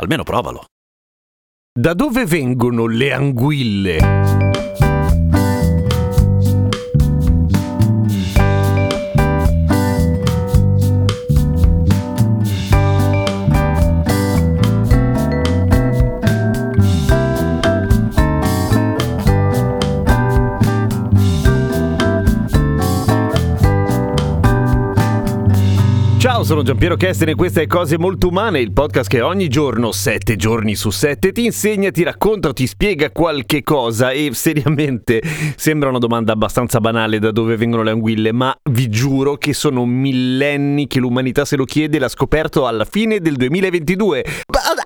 Almeno provalo. Da dove vengono le anguille? Ciao, sono Giampiero Kesten e questa è Cose Molto Umane, il podcast che ogni giorno, sette giorni su sette, ti insegna, ti racconta ti spiega qualche cosa e seriamente sembra una domanda abbastanza banale da dove vengono le anguille, ma vi giuro che sono millenni che l'umanità se lo chiede e l'ha scoperto alla fine del 2022.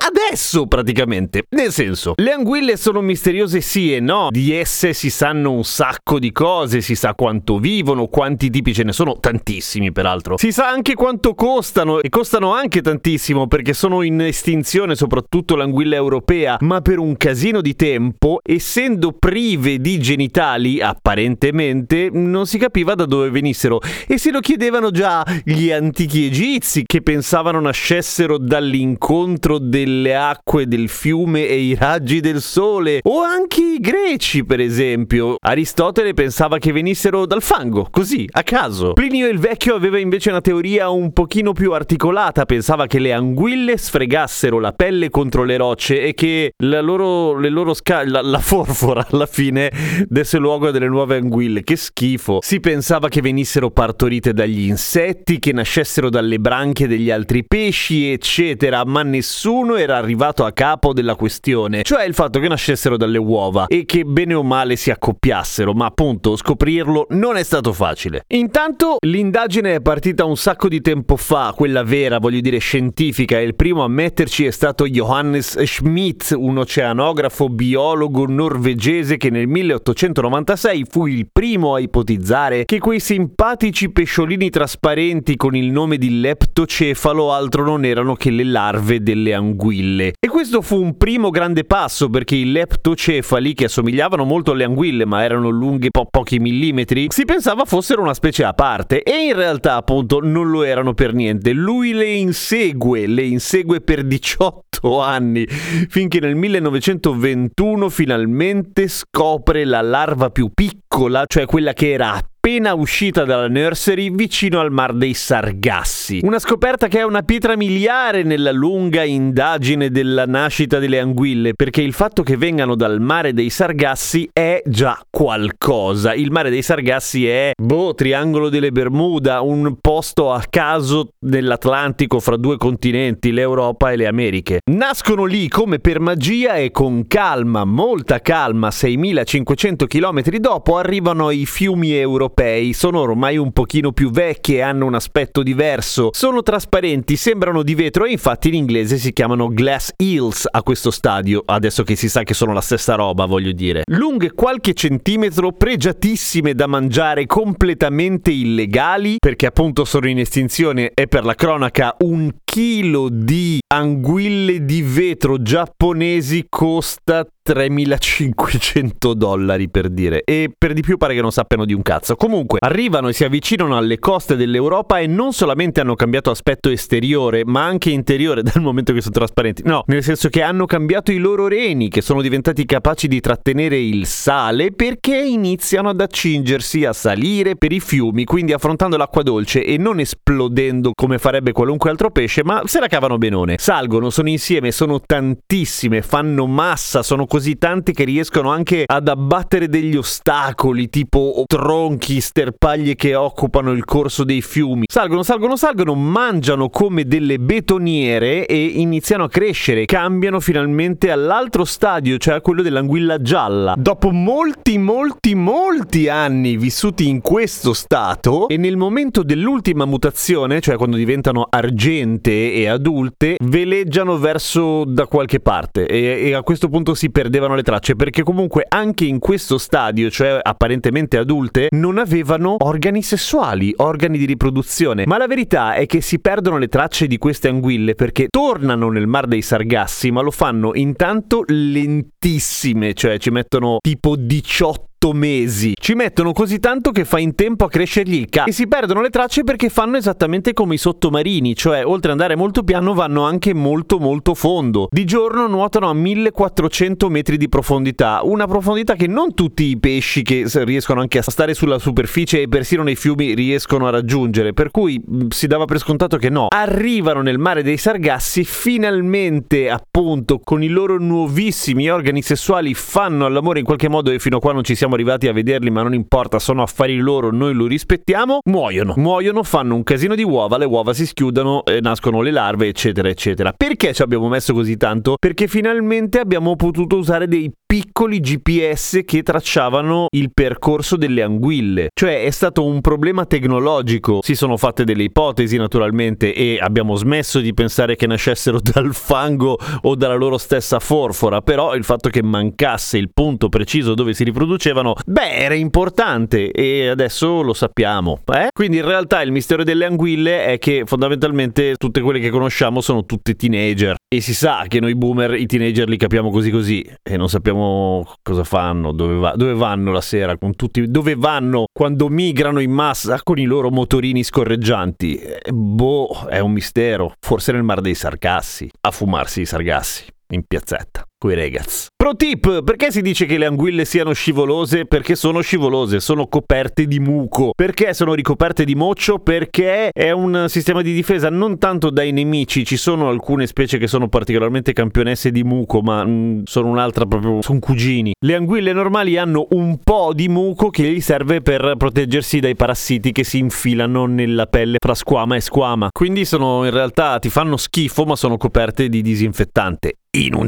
Adesso praticamente, nel senso, le anguille sono misteriose sì e no, di esse si sanno un sacco di cose, si sa quanto vivono, quanti tipi ce ne sono, tantissimi peraltro. Si sa anche quanto quanto costano e costano anche tantissimo perché sono in estinzione soprattutto l'anguilla europea, ma per un casino di tempo, essendo prive di genitali apparentemente, non si capiva da dove venissero e se lo chiedevano già gli antichi egizi che pensavano nascessero dall'incontro delle acque del fiume e i raggi del sole o anche i greci per esempio. Aristotele pensava che venissero dal fango, così, a caso. Plinio il Vecchio aveva invece una teoria un pochino più articolata pensava che le anguille sfregassero la pelle contro le rocce e che la loro, loro sca- la, la forfora alla fine desse luogo a delle nuove anguille. Che schifo. Si pensava che venissero partorite dagli insetti, che nascessero dalle branchie degli altri pesci, eccetera, ma nessuno era arrivato a capo della questione, cioè il fatto che nascessero dalle uova e che bene o male si accoppiassero, ma appunto scoprirlo non è stato facile. Intanto l'indagine è partita un sacco di tempo tempo fa, quella vera, voglio dire scientifica, e il primo a metterci è stato Johannes Schmidt, un oceanografo biologo norvegese che nel 1896 fu il primo a ipotizzare che quei simpatici pesciolini trasparenti con il nome di leptocefalo altro non erano che le larve delle anguille. E questo fu un primo grande passo perché i leptocefali, che assomigliavano molto alle anguille ma erano lunghe po- pochi millimetri, si pensava fossero una specie a parte e in realtà appunto non lo erano per niente. Lui le insegue, le insegue per 18 anni, finché nel 1921 finalmente scopre la larva più piccola, cioè quella che era appena uscita dalla nursery vicino al mar dei Sargassi. Una scoperta che è una pietra miliare nella lunga indagine della nascita delle anguille, perché il fatto che vengano dal mare dei Sargassi è già qualcosa. Il mare dei Sargassi è, boh, Triangolo delle Bermuda, un posto a caso nell'Atlantico fra due continenti, l'Europa e le Americhe. Nascono lì come per magia e con calma, molta calma, 6500 km dopo arrivano ai fiumi europei europei sono ormai un pochino più vecchie hanno un aspetto diverso. Sono trasparenti, sembrano di vetro e infatti in inglese si chiamano glass eels a questo stadio, adesso che si sa che sono la stessa roba, voglio dire. Lunghe qualche centimetro, pregiatissime da mangiare, completamente illegali, perché appunto sono in estinzione e per la cronaca un chilo di anguille di vetro giapponesi costa 3500 dollari per dire. E per di più pare che non sappiano di un cazzo. Comunque arrivano e si avvicinano alle coste dell'Europa e non solamente hanno cambiato aspetto esteriore ma anche interiore dal momento che sono trasparenti. No nel senso che hanno cambiato i loro reni che sono diventati capaci di trattenere il sale perché iniziano ad accingersi a salire per i fiumi quindi affrontando l'acqua dolce e non esplodendo come farebbe qualunque altro pesce ma se la cavano benone salgono sono insieme sono tantissime fanno massa sono così tanti che riescono anche ad abbattere degli ostacoli, tipo tronchi, sterpaglie che occupano il corso dei fiumi. Salgono, salgono, salgono, mangiano come delle betoniere e iniziano a crescere. Cambiano finalmente all'altro stadio, cioè a quello dell'anguilla gialla. Dopo molti, molti, molti anni vissuti in questo stato e nel momento dell'ultima mutazione, cioè quando diventano argente e adulte veleggiano verso da qualche parte e, e a questo punto si perdevano le tracce perché comunque anche in questo stadio, cioè apparentemente adulte, non avevano organi sessuali, organi di riproduzione. Ma la verità è che si perdono le tracce di queste anguille perché tornano nel mar dei Sargassi, ma lo fanno intanto lentissime, cioè ci mettono tipo 18 mesi. Ci mettono così tanto che fa in tempo a crescergli il cazzo. E si perdono le tracce perché fanno esattamente come i sottomarini, cioè oltre ad andare molto piano vanno anche molto molto fondo. Di giorno nuotano a 1400 metri di profondità, una profondità che non tutti i pesci che riescono anche a stare sulla superficie e persino nei fiumi riescono a raggiungere, per cui si dava per scontato che no. Arrivano nel mare dei Sargassi, finalmente appunto con i loro nuovissimi organi sessuali fanno all'amore in qualche modo e fino a qua non ci siamo arrivati a vederli, ma non importa, sono affari loro, noi lo rispettiamo, muoiono. Muoiono, fanno un casino di uova, le uova si schiudono, eh, nascono le larve, eccetera, eccetera. Perché ci abbiamo messo così tanto? Perché finalmente abbiamo potuto usare dei piccoli GPS che tracciavano il percorso delle anguille. Cioè è stato un problema tecnologico. Si sono fatte delle ipotesi naturalmente e abbiamo smesso di pensare che nascessero dal fango o dalla loro stessa forfora, però il fatto che mancasse il punto preciso dove si riproducevano, beh, era importante e adesso lo sappiamo. Eh? Quindi in realtà il mistero delle anguille è che fondamentalmente tutte quelle che conosciamo sono tutte teenager e si sa che noi boomer i teenager li capiamo così così e non sappiamo cosa fanno, dove, va, dove, vanno la sera, con tutti, dove vanno quando migrano in massa con i loro motorini scorreggianti. Eh, boh, è un mistero. Forse nel mar dei Sargassi, a fumarsi i Sargassi, in piazzetta coi ragazzi. Pro tip, perché si dice che le anguille siano scivolose? Perché sono scivolose, sono coperte di muco. Perché sono ricoperte di moccio? Perché è un sistema di difesa non tanto dai nemici, ci sono alcune specie che sono particolarmente campionesse di muco, ma mh, mm, sono un'altra proprio, sono cugini. Le anguille normali hanno un po' di muco che gli serve per proteggersi dai parassiti che si infilano nella pelle fra squama e squama. Quindi sono in realtà ti fanno schifo, ma sono coperte di disinfettante in un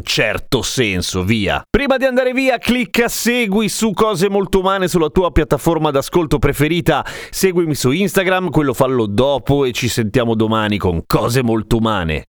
certo senso, via. Prima di andare via, clicca segui su Cose Molto Umane sulla tua piattaforma d'ascolto preferita. Seguimi su Instagram, quello fallo dopo e ci sentiamo domani con Cose Molto Umane.